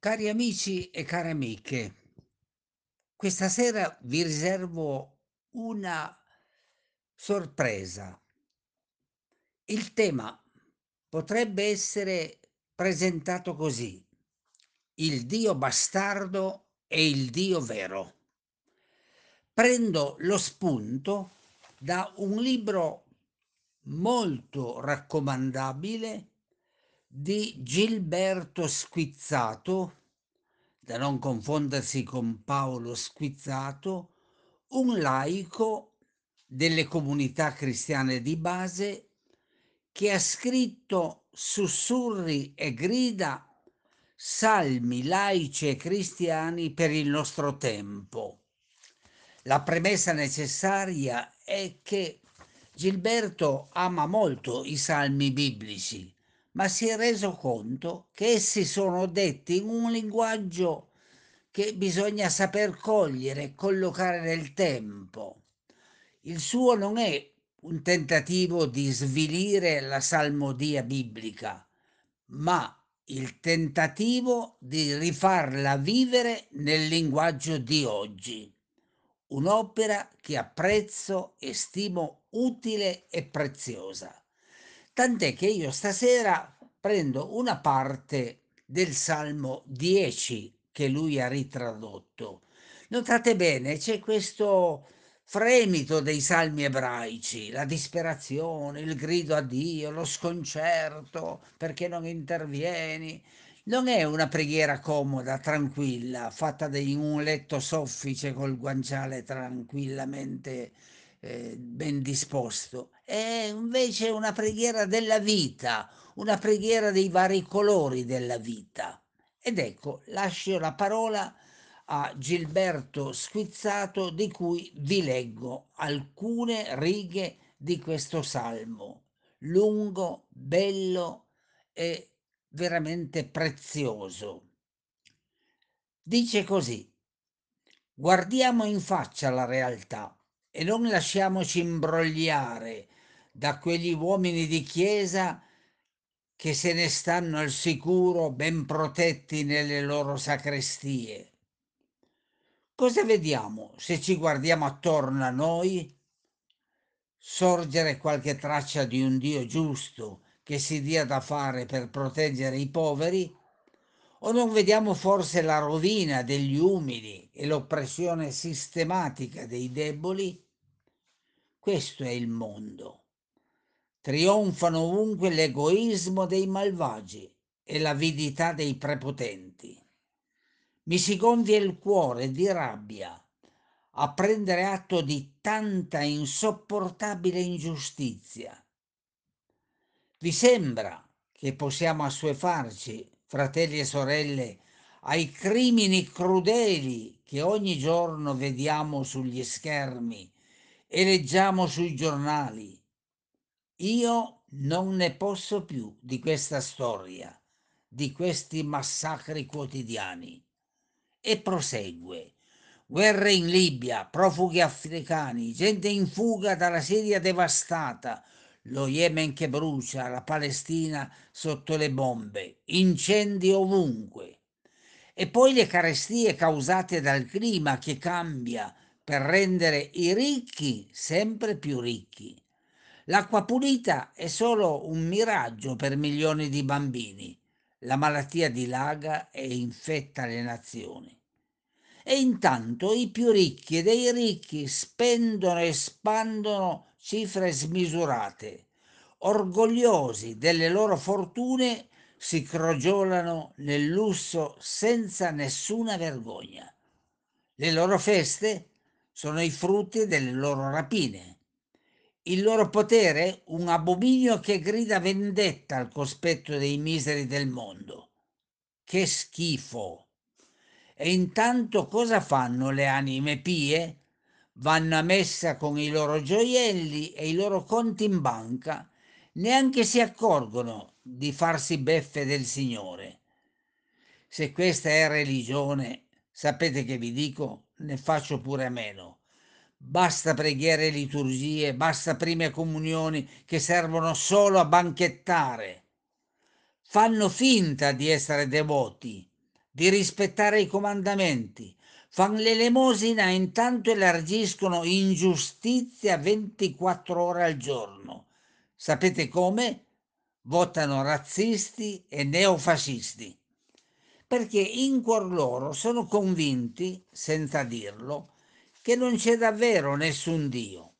Cari amici e care amiche, questa sera vi riservo una sorpresa. Il tema potrebbe essere presentato così: il Dio bastardo e il Dio vero. Prendo lo spunto da un libro molto raccomandabile di Gilberto Squizzato, da non confondersi con Paolo Squizzato, un laico delle comunità cristiane di base che ha scritto sussurri e grida salmi laici e cristiani per il nostro tempo. La premessa necessaria è che Gilberto ama molto i salmi biblici, ma si è reso conto che essi sono detti in un linguaggio che bisogna saper cogliere e collocare nel tempo. Il suo non è un tentativo di svilire la salmodia biblica, ma il tentativo di rifarla vivere nel linguaggio di oggi. Un'opera che apprezzo e stimo utile e preziosa. Tant'è che io stasera prendo una parte del Salmo 10 che lui ha ritradotto. Notate bene, c'è questo fremito dei salmi ebraici, la disperazione, il grido a Dio, lo sconcerto, perché non intervieni. Non è una preghiera comoda, tranquilla, fatta in un letto soffice col guanciale tranquillamente eh, ben disposto. È invece una preghiera della vita, una preghiera dei vari colori della vita. Ed ecco, lascio la parola a Gilberto Squizzato di cui vi leggo alcune righe di questo salmo, lungo, bello e veramente prezioso. Dice così, guardiamo in faccia la realtà e non lasciamoci imbrogliare da quegli uomini di chiesa che se ne stanno al sicuro ben protetti nelle loro sacrestie Cosa vediamo se ci guardiamo attorno a noi? Sorgere qualche traccia di un Dio giusto che si dia da fare per proteggere i poveri? O non vediamo forse la rovina degli umili e l'oppressione sistematica dei deboli? Questo è il mondo. Trionfano ovunque l'egoismo dei malvagi e l'avidità dei prepotenti. Mi si gonfia il cuore di rabbia a prendere atto di tanta insopportabile ingiustizia. Vi sembra che possiamo assuefarci, fratelli e sorelle, ai crimini crudeli che ogni giorno vediamo sugli schermi e leggiamo sui giornali? Io non ne posso più di questa storia, di questi massacri quotidiani e prosegue. Guerre in Libia, profughi africani, gente in fuga dalla Siria devastata, lo Yemen che brucia, la Palestina sotto le bombe, incendi ovunque. E poi le carestie causate dal clima che cambia per rendere i ricchi sempre più ricchi. L'acqua pulita è solo un miraggio per milioni di bambini la malattia dilaga e infetta le nazioni. E intanto i più ricchi dei ricchi spendono e spandono cifre smisurate. Orgogliosi delle loro fortune si crogiolano nel lusso senza nessuna vergogna. Le loro feste sono i frutti delle loro rapine il loro potere un abominio che grida vendetta al cospetto dei miseri del mondo. Che schifo! E intanto cosa fanno le anime pie? Vanno a messa con i loro gioielli e i loro conti in banca, neanche si accorgono di farsi beffe del Signore. Se questa è religione, sapete che vi dico, ne faccio pure a meno Basta preghiere e liturgie, basta prime comunioni che servono solo a banchettare. Fanno finta di essere devoti, di rispettare i comandamenti, fanno l'elemosina e intanto elargiscono ingiustizia 24 ore al giorno. Sapete come? Votano razzisti e neofascisti. Perché in cuor loro sono convinti, senza dirlo, che non c'è davvero nessun Dio.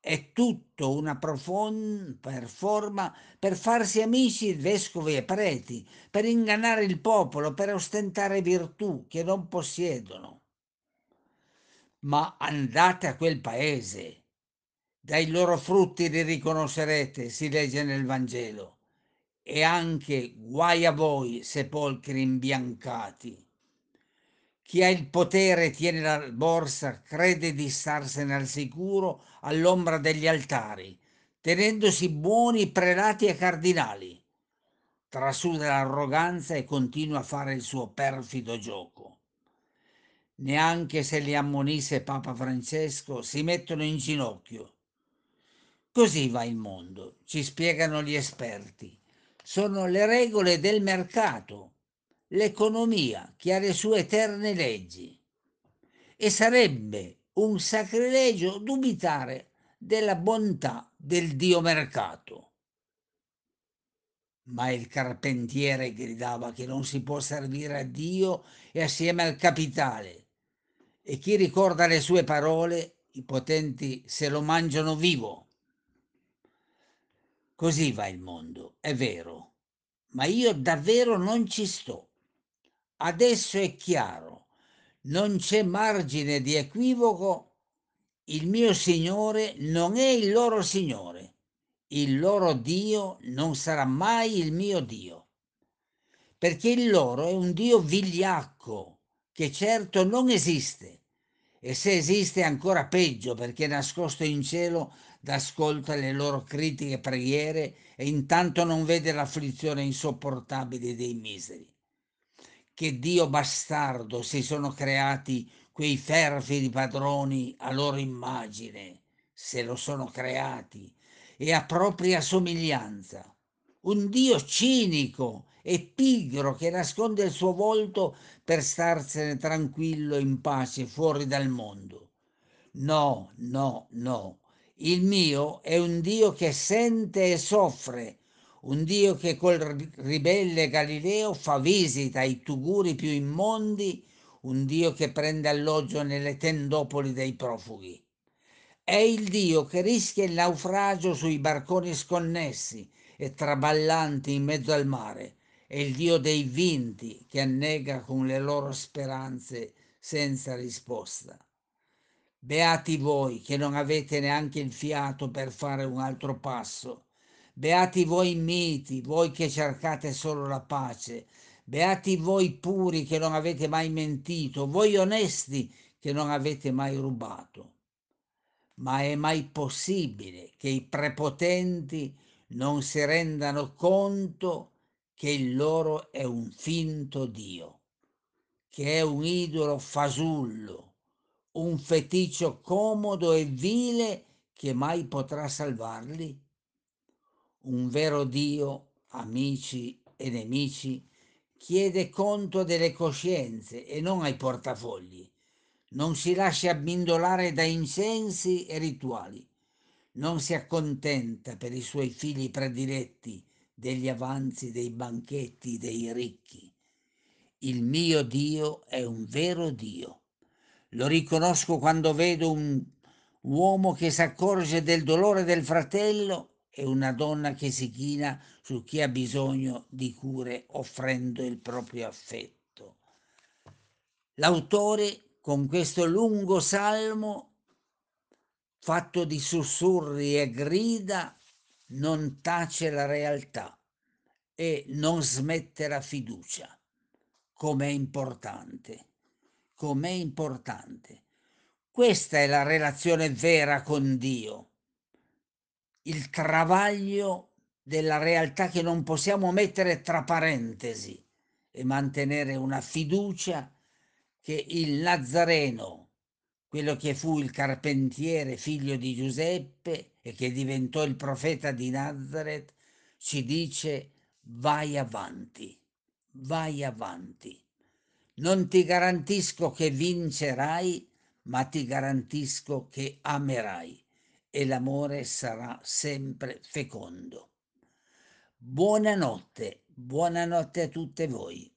È tutto una profonda performa per farsi amici vescovi e preti, per ingannare il popolo, per ostentare virtù che non possiedono. Ma andate a quel paese, dai loro frutti li riconoscerete, si legge nel Vangelo, e anche guai a voi sepolcri imbiancati. Chi ha il potere tiene la borsa, crede di starsene al sicuro all'ombra degli altari, tenendosi buoni prelati e cardinali. Trasuda l'arroganza e continua a fare il suo perfido gioco. Neanche se li ammonisse Papa Francesco si mettono in ginocchio. Così va il mondo, ci spiegano gli esperti. Sono le regole del mercato l'economia che ha le sue eterne leggi e sarebbe un sacrilegio dubitare della bontà del dio mercato. Ma il carpentiere gridava che non si può servire a Dio e assieme al capitale. E chi ricorda le sue parole, i potenti se lo mangiano vivo. Così va il mondo, è vero, ma io davvero non ci sto. Adesso è chiaro, non c'è margine di equivoco, il mio Signore non è il loro Signore, il loro Dio non sarà mai il mio Dio, perché il loro è un Dio vigliacco, che certo non esiste, e se esiste è ancora peggio perché è nascosto in cielo d'ascolta le loro critiche preghiere e intanto non vede l'afflizione insopportabile dei miseri che Dio bastardo si sono creati quei ferfidi padroni a loro immagine, se lo sono creati, e a propria somiglianza. Un Dio cinico e pigro che nasconde il suo volto per starsene tranquillo in pace fuori dal mondo. No, no, no. Il mio è un Dio che sente e soffre un dio che col ribelle Galileo fa visita ai tuguri più immondi, un dio che prende alloggio nelle tendopoli dei profughi. È il dio che rischia il naufragio sui barconi sconnessi e traballanti in mezzo al mare. È il dio dei vinti che annega con le loro speranze senza risposta. Beati voi che non avete neanche il fiato per fare un altro passo Beati voi miti, voi che cercate solo la pace. Beati voi puri che non avete mai mentito, voi onesti che non avete mai rubato. Ma è mai possibile che i prepotenti non si rendano conto che il loro è un finto Dio, che è un idolo fasullo, un feticcio comodo e vile che mai potrà salvarli? un vero Dio, amici e nemici, chiede conto delle coscienze e non ai portafogli. Non si lascia abbindolare da incensi e rituali. Non si accontenta per i suoi figli prediletti degli avanzi, dei banchetti, dei ricchi. Il mio Dio è un vero Dio. Lo riconosco quando vedo un uomo che si accorge del dolore del fratello è una donna che si china su chi ha bisogno di cure offrendo il proprio affetto. L'autore con questo lungo salmo fatto di sussurri e grida non tace la realtà e non smette la fiducia. Com'è importante, com'è importante. Questa è la relazione vera con Dio il travaglio della realtà che non possiamo mettere tra parentesi e mantenere una fiducia che il Nazareno, quello che fu il carpentiere figlio di Giuseppe e che diventò il profeta di Nazareth, ci dice vai avanti, vai avanti. Non ti garantisco che vincerai, ma ti garantisco che amerai e l'amore sarà sempre fecondo. Buonanotte, buonanotte a tutte voi.